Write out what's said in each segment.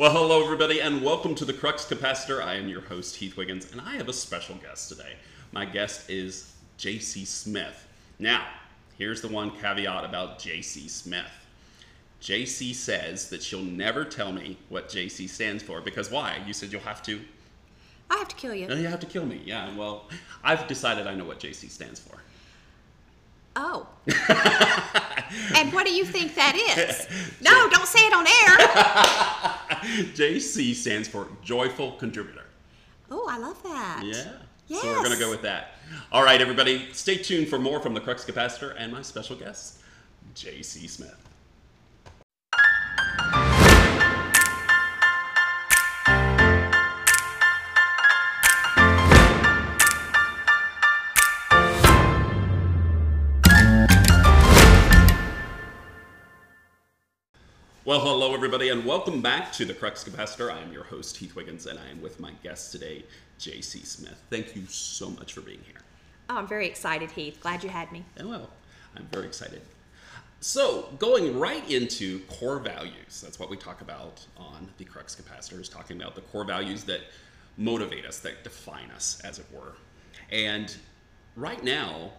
Well, hello, everybody, and welcome to the Crux Capacitor. I am your host, Heath Wiggins, and I have a special guest today. My guest is J.C. Smith. Now, here's the one caveat about J.C. Smith. JC says that she'll never tell me what JC stands for because why? You said you'll have to. I have to kill you. No, you have to kill me. Yeah. Well, I've decided I know what JC stands for. Oh. and what do you think that is? No, don't say it on air. JC stands for joyful contributor. Oh, I love that. Yeah. So we're going to go with that. All right, everybody, stay tuned for more from the Crux Capacitor and my special guest, JC Smith. Well, hello, everybody, and welcome back to the Crux Capacitor. I am your host, Heath Wiggins, and I am with my guest today, JC Smith. Thank you so much for being here. Oh, I'm very excited, Heath. Glad you had me. And well, I'm very excited. So, going right into core values, that's what we talk about on the Crux Capacitor, is talking about the core values that motivate us, that define us, as it were. And right now,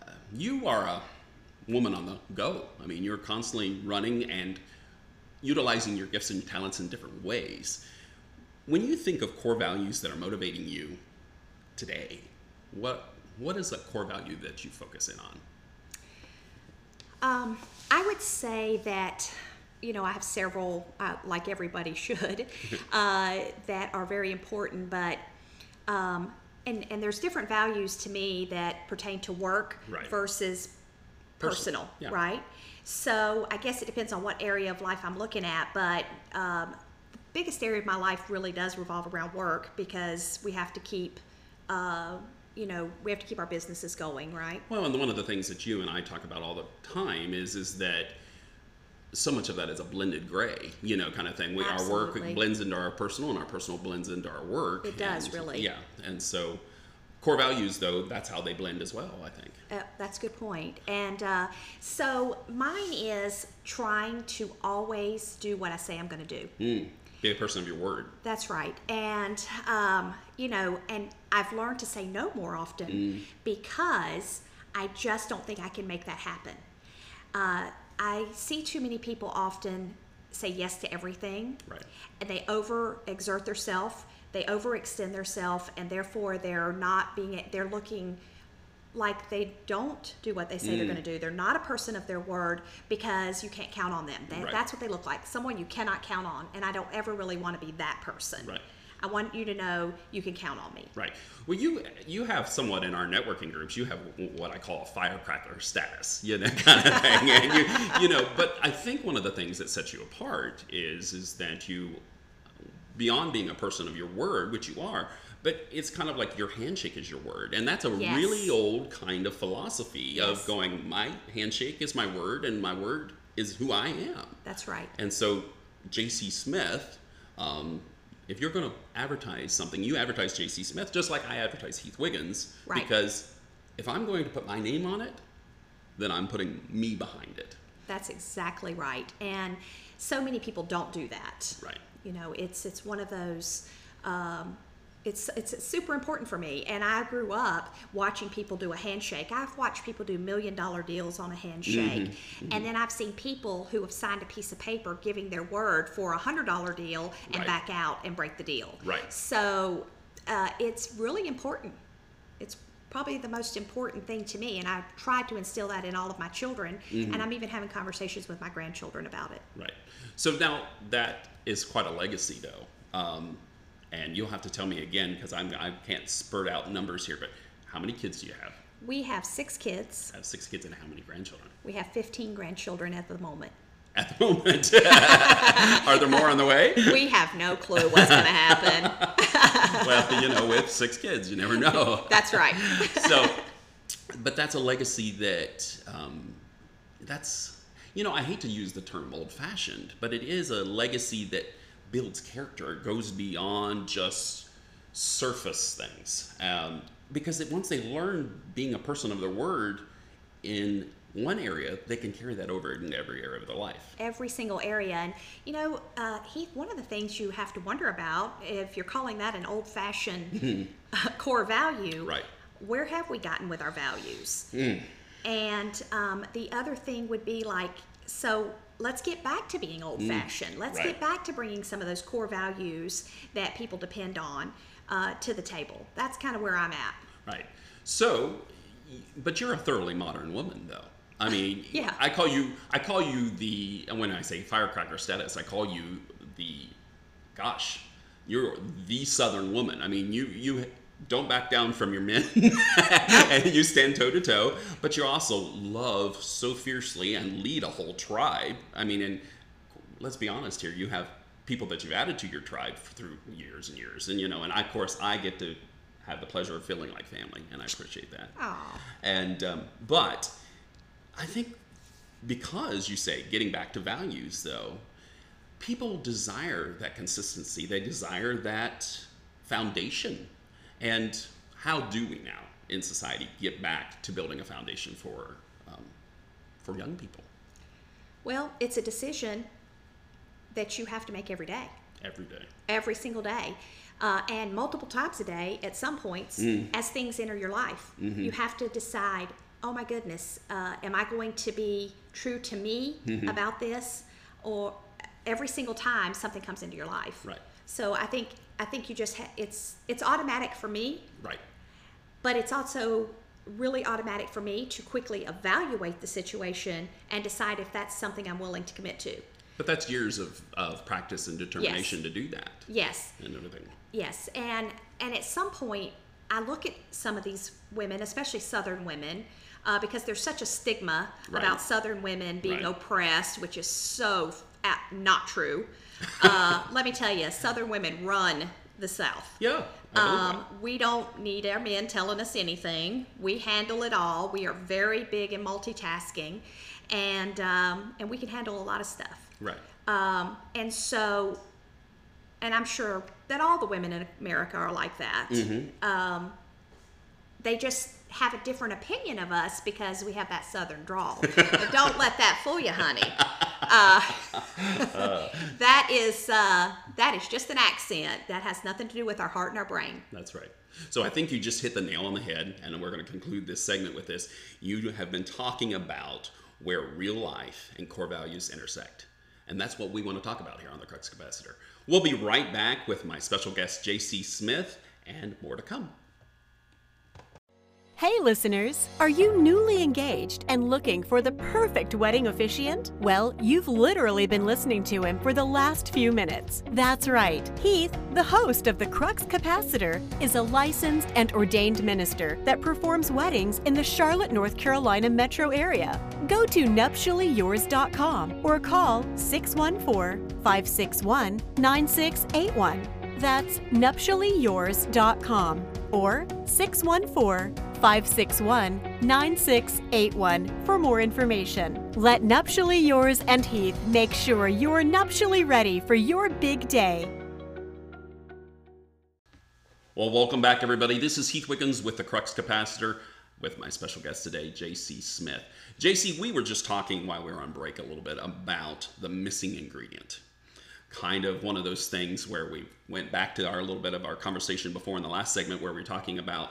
uh, you are a woman on the go. I mean, you're constantly running and utilizing your gifts and talents in different ways. When you think of core values that are motivating you today, what what is a core value that you focus in on? Um, I would say that, you know, I have several, uh, like everybody should, uh, that are very important, but, um, and, and there's different values to me that pertain to work Right. versus Personal, personal, yeah. right? So I guess it depends on what area of life I'm looking at, but um, the biggest area of my life really does revolve around work because we have to keep, uh, you know, we have to keep our businesses going, right? Well, and one of the things that you and I talk about all the time is is that so much of that is a blended gray, you know, kind of thing. We, our work blends into our personal, and our personal blends into our work. It does, and- really. Yeah, and so core values, though, that's how they blend as well. I think. Uh, that's a good point. And uh, so mine is trying to always do what I say I'm going to do. Mm. Be a person of your word. That's right. And, um, you know, and I've learned to say no more often because I just don't think I can make that happen. Uh, I see too many people often say yes to everything. Right. And they over exert themselves, they overextend themselves, and therefore they're not being, they're looking like they don't do what they say they're Mm. going to do. They're not a person of their word because you can't count on them. They, Right. That's what they look like. Someone you cannot count on. And I don't ever really want to be that person. Right. I want you to know you can count on me. Right. Well, you you have somewhat in our networking groups. You have what I call a firecracker status, you know, kind of thing. And you you know, but I think one of the things that sets you apart is is that you, beyond being a person of your word, which you are, but it's kind of like your handshake is your word, and that's a Yes. really old kind of philosophy Yes. of going. My handshake is my word, and my word is who I am. That's right. And so, J.C. Smith, um, if you're going to advertise something, you advertise J.C. Smith just like I advertise Heath Wiggins. Right. Because if I'm going to put my name on it, then I'm putting me behind it. That's exactly right. And so many people don't do that. Right. You know, it's it's one of those. Um, it's it's super important for me. And I grew up watching people do a handshake. I've watched people do million dollar deals on a handshake, Mm-hmm. and then I've seen people who have signed a piece of paper giving their word for a hundred dollar deal and Right. back out and break the deal. Right. So uh, it's really important. It's probably the most important thing to me, and I've tried to instill that in all of my children, Mm-hmm. and I'm even having conversations with my grandchildren about it. Right. So now that is quite a legacy, though. Um, and you'll have to tell me again because I'm I can't spurt out numbers here. But how many kids do you have? We have six kids. I have six kids and how many grandchildren? We have 15 grandchildren at the moment. At the moment, are there more on the way? We have no clue what's going to happen. well, you know, with six kids, you never know. That's right. so, but that's a legacy that um, that's you know I hate to use the term old fashioned, but it is a legacy that builds character. It goes beyond just surface things um, because it, once they learn being a person of their word in one area, they can carry that over in every area of their life. every single area. And you know, uh, Heath, one of the things you have to wonder about if you're calling that an old-fashioned uh, core value, Right. Where have we gotten with our values? And um, the other thing would be like, so let's get back to being old-fashioned. Let's Right. get back to bringing some of those core values that people depend on uh, to the table. That's kind of where I'm at. Right. So, but you're a thoroughly modern woman, though. I mean, Yeah. I call you. I call you the. When I say firecracker status, I call you the. Gosh, you're the Southern woman. I mean, you you don't back down from your men, and you stand toe to toe. But you also love so fiercely and lead a whole tribe. I mean, and let's be honest here. You have people that you've added to your tribe through years and years, and you know, and I, of course, I get to have the pleasure of feeling like family, and I appreciate that. Aw. And um, but I think because you say getting back to values, though, people desire that consistency. They desire that foundation. And how do we now in society get back to building a foundation for um, for young people Well, it's a decision that you have to make every day. every day? every single day uh, and multiple times a day at some points as things enter your life you have to decide oh my goodness uh, am i going to be true to me about this? Or every single time something comes into your life. Right. so i think i think you just ha- it's it's automatic for me. Right. but it's also really automatic for me to quickly evaluate the situation and decide if that's something i'm willing to commit to. But that's years of, of practice and determination to do that. Yes. And everything. Yes, and and at some point, I look at some of these women, especially Southern women, uh, because there's such a stigma Right. about Southern women being Right. oppressed, which is so not true. Uh, let me tell you, Southern women run the South. Yeah. Um, we don't need our men telling us anything. We handle it all. We are very big in multitasking, and um, and we can handle a lot of stuff. Right. Um, and so, and I'm sure that all the women in America are like that. Um, they just have a different opinion of us because we have that southern drawl. don't let that fool you, honey. Uh, that is uh, that is just an accent that has nothing to do with our heart and our brain. That's right. So I think you just hit the nail on the head, and we're going to conclude this segment with this. You have been talking about where real life and core values intersect. And that's what we want to talk about here on the Crux Capacitor. We'll be right back with my special guest, JC Smith, and more to come. Hey, listeners! Are you newly engaged and looking for the perfect wedding officiant? Well, you've literally been listening to him for the last few minutes. That's right. Heath, the host of the Crux Capacitor, is a licensed and ordained minister that performs weddings in the Charlotte, North Carolina metro area. Go to nuptiallyyours.com or call 614 561 9681. That's nuptiallyyours.com or 614 561 9681 for more information. Let Nuptially Yours and Heath make sure you're nuptially ready for your big day. Well, welcome back, everybody. This is Heath Wiggins with the Crux Capacitor with my special guest today, JC Smith. JC, we were just talking while we were on break a little bit about the missing ingredient. Kind of one of those things where we went back to our little bit of our conversation before in the last segment where we were talking about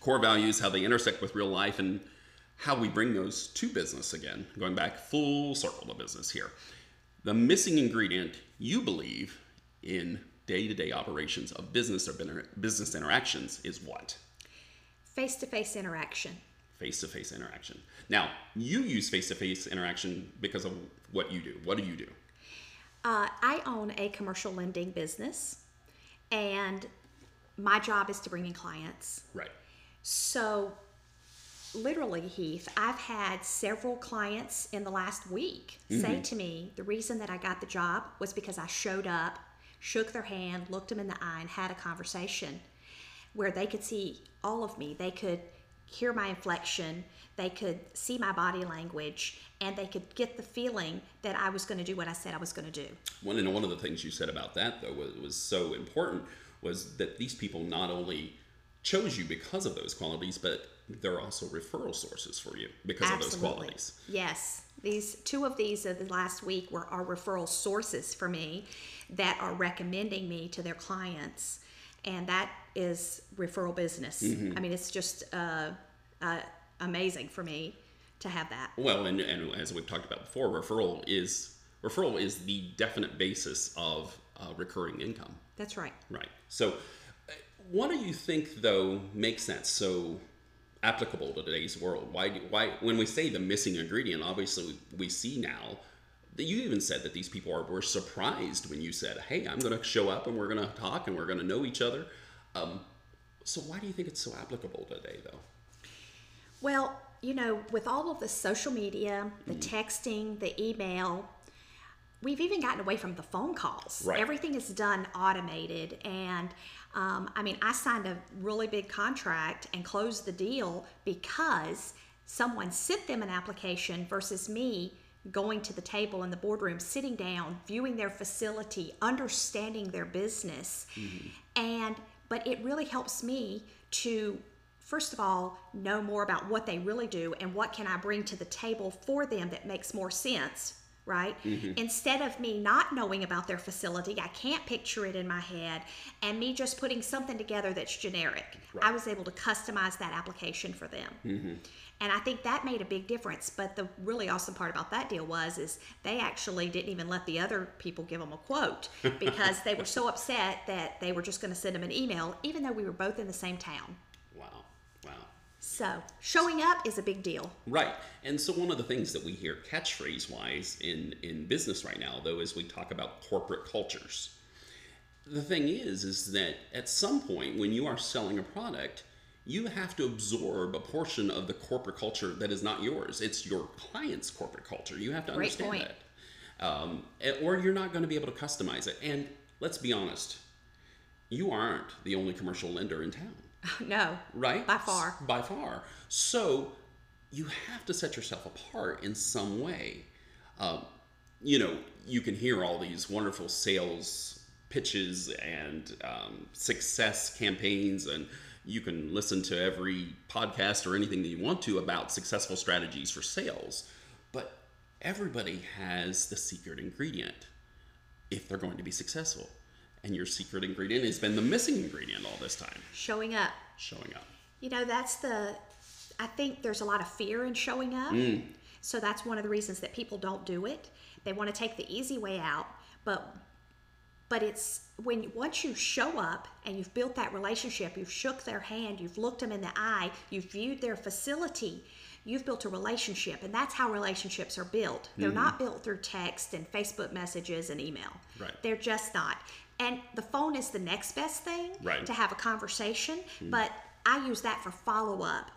core values, how they intersect with real life, and how we bring those to business again, going back full circle to business here. The missing ingredient you believe in day to day operations of business or business interactions is what? Face to face interaction. Face to face interaction. Now, you use face to face interaction because of what you do. What do you do? Uh, I own a commercial lending business, and my job is to bring in clients. Right. So, literally, Heath, I've had several clients in the last week say to me the reason that I got the job was because I showed up, shook their hand, looked them in the eye, and had a conversation where they could see all of me. They could hear my inflection, they could see my body language, and they could get the feeling that I was going to do what I said I was going to do. One and one of the things you said about that though was, was so important was that these people not only chose you because of those qualities, but they're also referral sources for you because of those qualities. Yes. These two of these of the last week were our referral sources for me that are recommending me to their clients. And that is referral business. Mm-hmm. I mean, it's just uh, uh, amazing for me to have that. Well, and, and as we've talked about before, referral is referral is the definite basis of uh, recurring income. That's right. Right. So, uh, what do you think though makes that so applicable to today's world? Why? do- Why? When we say the missing ingredient, obviously we, we see now that you even said that these people are were surprised when you said, "Hey, I'm going to show up and we're going to talk and we're going to know each other." Um, so, why do you think it's so applicable today, though? Well, you know, with all of the social media, the Mm-hmm. texting, the email, we've even gotten away from the phone calls. Right. Everything is done automated. And um, I mean, I signed a really big contract and closed the deal because someone sent them an application versus me going to the table in the boardroom, sitting down, viewing their facility, understanding their business. And, but it really helps me to first of all know more about what they really do and what can i bring to the table for them that makes more sense right? Mm-hmm. Instead of me not knowing about their facility i can't picture it in my head and me just putting something together that's generic. I was able to customize that application for them. Mm-hmm. And i think that made a big difference but the really awesome part about that deal was is they actually didn't even let the other people give them a quote because they were so upset that they were just going to send them an email even though we were both in the same town. So showing up is a big deal. Right. And so one of the things that we hear catchphrase wise in, in business right now, though, is we talk about corporate cultures. The thing is, is that at some point when you are selling a product, you have to absorb a portion of the corporate culture that is not yours. It's your client's corporate culture. You have to Great understand point. that. Um, or you're not going to be able to customize it. And let's be honest, you aren't the only commercial lender in town No, right? By far. By far. So you have to set yourself apart in some way. Um, you know, you can hear all these wonderful sales pitches and um, success campaigns, and you can listen to every podcast or anything that you want to about successful strategies for sales. But everybody has the secret ingredient if they're going to be successful. And your secret ingredient has been the missing ingredient all this time showing up. showing up. You know, that's the, I think there's a lot of fear in showing up. Mm. So that's one of the reasons that people don't do it. They want to take the easy way out, but but it's when once you show up and you've built that relationship, you've shook their hand, you've looked them in the eye, you've viewed their facility, you've built a relationship, and that's how relationships are built. They're mm-hmm. not built through text and Facebook messages and email. Right. They're just not. And the phone is the next best thing Right. to have a conversation, but I use that for follow up,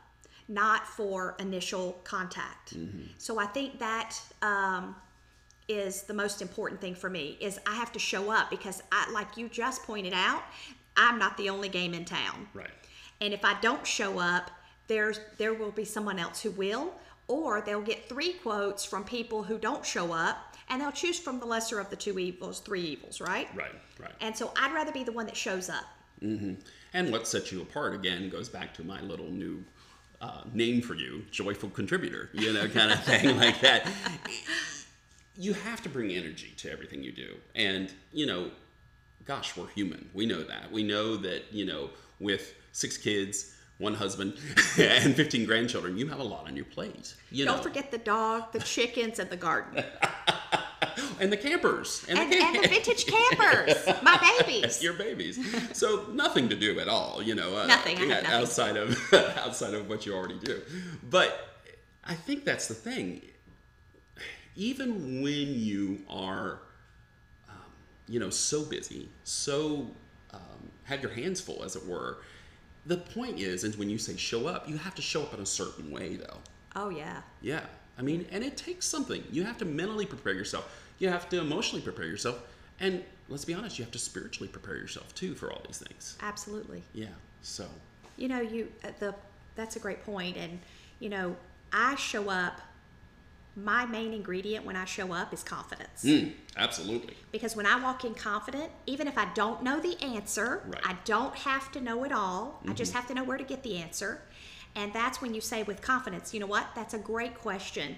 not for initial contact. So I think that um, is the most important thing for me is I have to show up because I like you just pointed out, I'm not the only game in town. Right. And if I don't show up, there's there will be someone else who will, or they'll get three quotes from people who don't show up, and they'll choose from the lesser of the two evils, three evils, right? Right. Right. And so I'd rather be the one that shows up. And what sets you apart again goes back to my little new uh, name for you, joyful contributor. You know, kind of thing like that. You have to bring energy to everything you do, and you know, gosh, we're human. We know that. We know that you know, with six kids. One husband and 15 grandchildren. You have a lot on your plate. You Don't know, forget the dog, the chickens, and the garden. and the campers and, and the vintage campers, my babies. your babies. So nothing to do at all, you know. Uh, Nothing, yeah, nothing. outside of outside of what you already do. But I think that's the thing. Even when you are, um, you know, so busy, so um, have your hands full, as it were. The point is, and when you say show up, you have to show up in a certain way, though. Oh yeah. Yeah. I mean, and it takes something. You have to mentally prepare yourself. You have to emotionally prepare yourself. And let's be honest, you have to spiritually prepare yourself too for all these things. Absolutely. Yeah. So, You know, you uh, the that's a great point, and you know, I show up. My main ingredient when I show up is confidence. mm, absolutely. Because when I walk in confident, even if I don't know the answer, Right. Mm-hmm. I don't have to know it all. I just have to know where to get the answer. And that's when you say with confidence, you know what? That's a great question,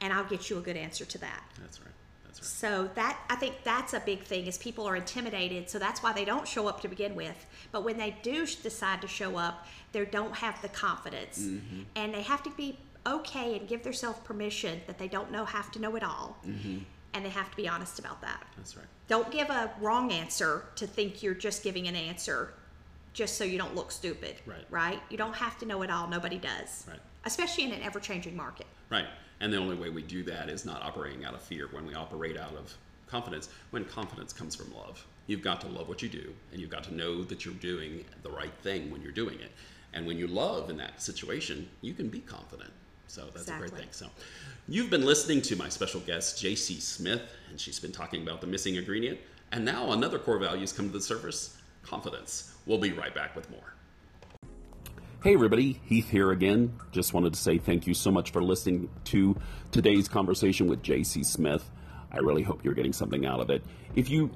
and I'll get you a good answer to that. That's right. That's right. So that I think that's a big thing is people are intimidated, so that's why they don't show up to begin with. But when they do decide to show up, they don't have the confidence, Mm-hmm. and they have to be okay and give themselves permission that they don't know have to know it all, Mm-hmm. and they have to be honest about that. That's right. Don't give a wrong answer to think you're just giving an answer just so you don't look stupid. Right. Right? You don't have to know it all. Nobody does. Right. Especially in an ever changing market. Right. And the only way we do that is not operating out of fear when we operate out of confidence. When confidence comes from love, you've got to love what you do and you've got to know that you're doing the right thing when you're doing it. And when you love in that situation, you can be confident. So that's a great thing. So you've been listening to my special guest, JC Smith, and she's been talking about the missing ingredient. And now another core values come to the surface confidence. We'll be right back with more. Hey everybody, Heath here again. Just wanted to say thank you so much for listening to today's conversation with JC Smith. I really hope you're getting something out of it. If you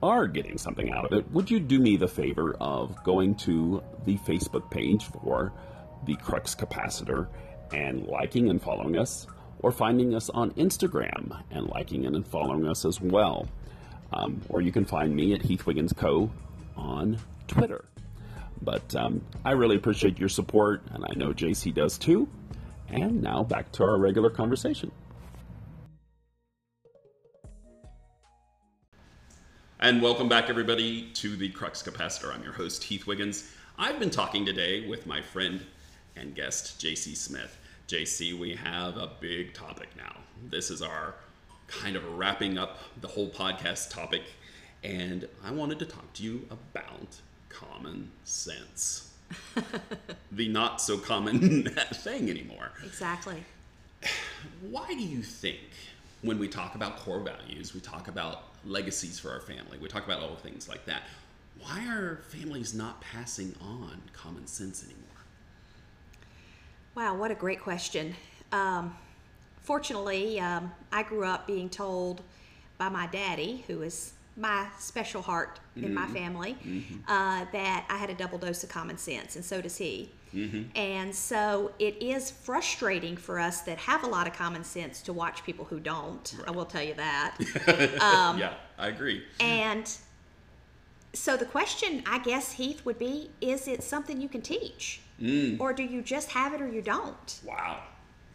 are getting something out of it, would you do me the favor of going to the Facebook page for the Crux Capacitor and liking and following us, or finding us on Instagram and liking and following us as well? Um, or you can find me at Heath Wiggins Co. on Twitter. But um, I really appreciate your support, and I know JC does too. And now back to our regular conversation. And welcome back, everybody, to the Crux Capacitor. I'm your host, Heath Wiggins. I've been talking today with my friend and guest, JC Smith. JC, we have a big topic now. This is our kind of wrapping up the whole podcast topic, and I wanted to talk to you about common sense. the not so common thing anymore. Exactly. Why do you think when we talk about core values, we talk about legacies for our family, we talk about all things like that, why are families not passing on common sense anymore? Wow, what a great question. Um, fortunately, um, I grew up being told by my daddy, who is my special heart in my family, uh, that I had a double dose of common sense, and so does he. And so it is frustrating for us that have a lot of common sense to watch people who don't. I will tell you that. yeah, I agree. And so the question, I guess, Heath, would be is it something you can teach? Or do you just have it or you don't? Wow,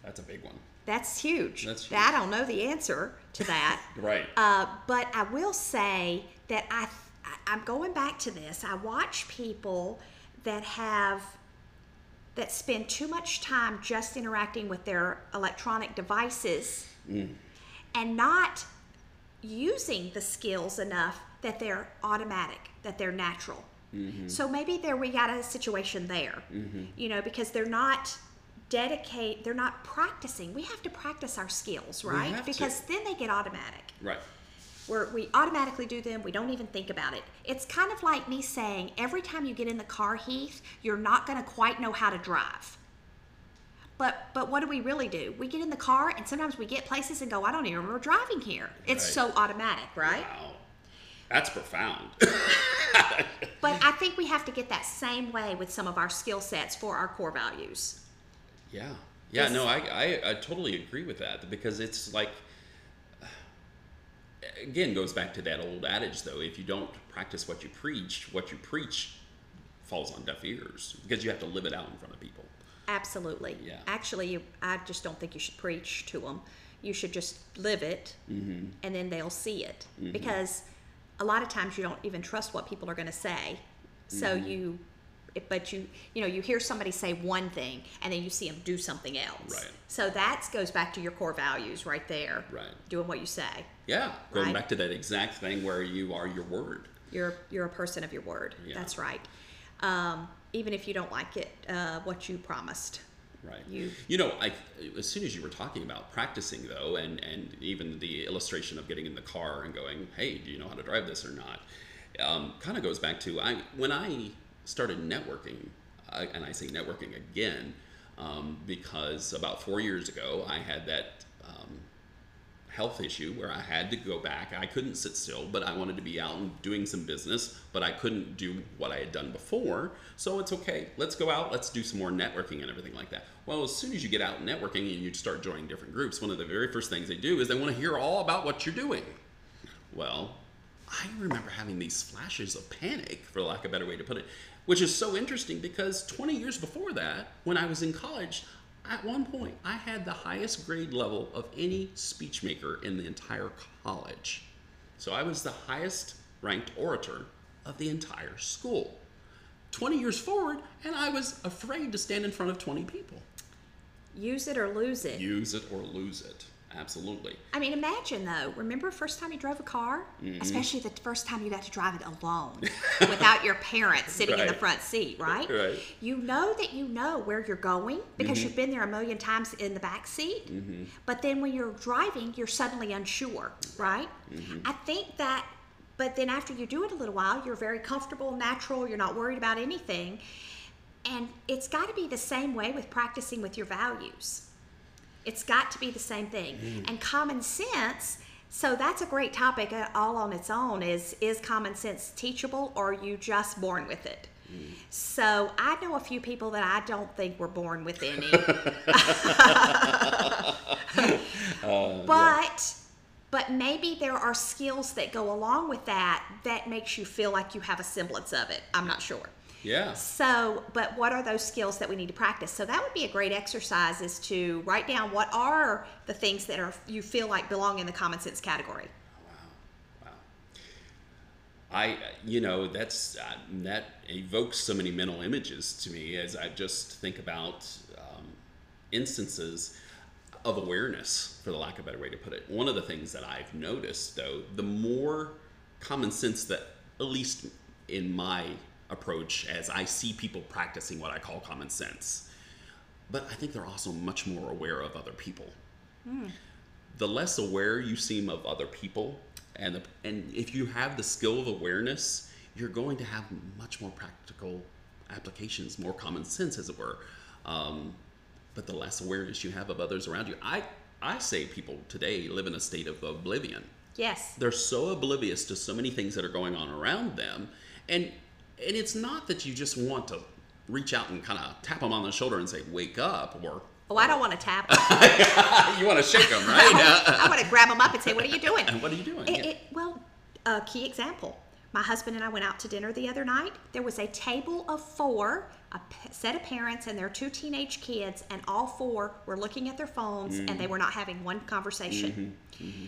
that's a big one. That's huge. That's huge. I don't know the answer to that. Right. Uh, but I will say that I, I- I'm going back to this. I watch people that have that spend too much time just interacting with their electronic devices and not using the skills enough that they're automatic, that they're natural. Mm-hmm. So maybe there we got a situation there, mm-hmm. you know, because they're not dedicate, they're not practicing. We have to practice our skills, right? have to. because then they get automatic right. where we automatically do them we don't even think about it it's kind of like me saying every time you get in the car heath you're not going to quite know how to drive but but what do we really do we get in the car and sometimes we get places and go i don't even remember driving here it's Right. so automatic right Wow. That's profound. but i think we have to get that same way with some of our skill sets for our core values Yeah. Yeah, no, I, I, I totally agree with that because it's like, again, goes back to that old adage though if you don't practice what you preach, what you preach falls on deaf ears because you have to live it out in front of people. absolutely Yeah. actually you, i just don't think you should preach to them you should just live it Mm-hmm. and then they'll see it because a lot of times you don't even trust what people are going to say so Mm-hmm. you but you you know you hear somebody say one thing and then you see them do something else Right. so that goes back to your core values right there Right. doing what you say Yeah, going Right. back to that exact thing where you are your word. you're you're a person of your word Yeah. that's right um, even if you don't like it uh, what you promised Right. You- you know, I as soon as you were talking about practicing though, and and even the illustration of getting in the car and going, hey, do you know how to drive this or not? Um, kind of goes back to I when I started networking, I, and I say networking again um, because about four years ago I had that um, health issue where I had to go back. I couldn't sit still, but I wanted to be out and doing some business, but I couldn't do what I had done before. So it's okay. Let's go out. Let's do some more networking and everything like that. Well, as soon as you get out networking and you start joining different groups, one of the very first things they do is they want to hear all about what you're doing. Well, I remember having these flashes of panic, for lack of a better way to put it, which is so interesting because 20 years before that, when I was in college, at one point I had the highest grade level of any speech maker in the entire college. So I was the highest ranked orator of the entire school. 20 years forward, and I was afraid to stand in front of 20 people. Use it or lose it. Use it or lose it. Absolutely. I mean, imagine though. Remember, first time you drove a car, Mm-hmm. especially the first time you got to drive it alone, without your parents sitting in the front seat, right? Right. Mm-hmm. You know that you know where you're going because you've been there a million times in the back seat. But then when you're driving, you're suddenly unsure, right? Mm-hmm. I think that. But then after you do it a little while, you're very comfortable, natural. You're not worried about anything, and it's got to be the same way with practicing with your values. It's got to be the same thing. Mm. And common sense, so that's a great topic uh, all on its own is is common sense teachable or are you just born with it? Mm. So I know a few people that I don't think were born with any. Uh, but but maybe there are skills that go along with that that makes you feel like you have a semblance of it. I'm not sure. Yeah. So, but what are those skills that we need to practice? So that would be a great exercise is to write down what are the things that are you feel like belong in the common sense category. Wow. Wow. I, you know, that's uh, that evokes so many mental images to me as I just think about um, instances of awareness, for the lack of a better way to put it. One of the things that I've noticed, though, the more common sense that, at least in my approach, as I see people practicing what I call common sense, but I think they're also much more aware of other people. The less aware you seem of other people and the, and if you have the skill of awareness you're going to have much more practical applications more common sense as it were. Um, but the less awareness you have of others around you i i say people today live in a state of oblivion. Yes. they're so oblivious to so many things that are going on around them and and it's not that you just want to reach out and kind of tap them on the shoulder and say wake up or Oh, I don't want to tap. them. you want to shake them right I want to grab them up and say, "What are you doing?" and what are you doing It, Yeah. it, well, a key example. My husband and I went out to dinner the other night. There was a table of four, a set of parents and their two teenage kids, and all four were looking at their phones and they mm. were not having one conversation. Mm-hmm. Mm-hmm.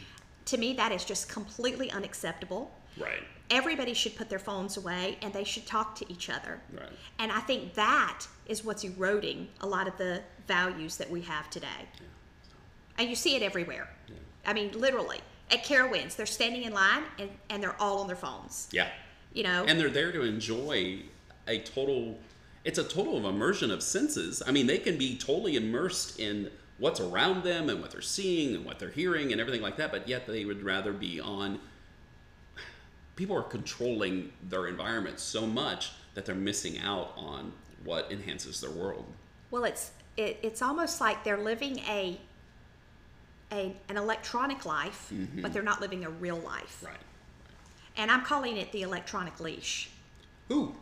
To me, that is just completely unacceptable. right Everybody should put their phones away and they should talk to each other. Right. And I think that is what's eroding a lot of the values that we have today. Yeah. And you see it everywhere. Yeah. I mean, literally. At Carowinds, they're standing in line and, and they're all on their phones. Yeah. You know? And they're there to enjoy a total it's a total of immersion of senses. I mean, they can be totally immersed in what's around them and what they're seeing and what they're hearing and everything like that, but yet they would rather be on people are controlling their environment so much that they're missing out on what enhances their world. well, it's it, it's almost like they're living a, a an electronic life, mm-hmm. but they're not living a real life. Right. And I'm calling it the electronic leash. Ooh.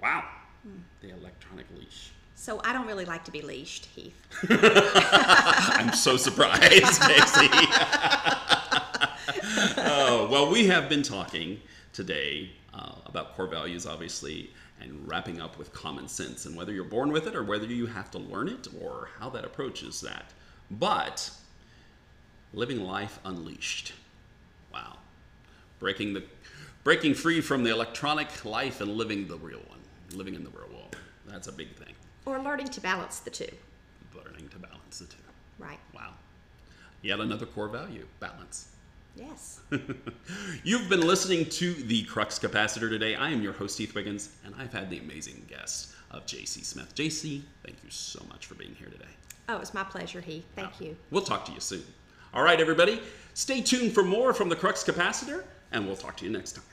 Wow. Hmm. The electronic leash. So I don't really like to be leashed, Heath. I'm so surprised, Casey. oh, well, we have been talking today uh, about core values, obviously, and wrapping up with common sense and whether you're born with it or whether you have to learn it or how that approaches that. But living life unleashed. Wow. Breaking the breaking free from the electronic life and living the real one. Living in the real world. That's a big thing. Or learning to balance the two. Learning to balance the two. Right. Wow. Yet another core value balance. Yes. You've been listening to the Crux Capacitor today. I am your host, Heath Wiggins, and I've had the amazing guest of JC Smith. JC, thank you so much for being here today. Oh, it was my pleasure, Heath. Thank you. We'll talk to you soon. All right, everybody, stay tuned for more from the Crux Capacitor, and we'll talk to you next time.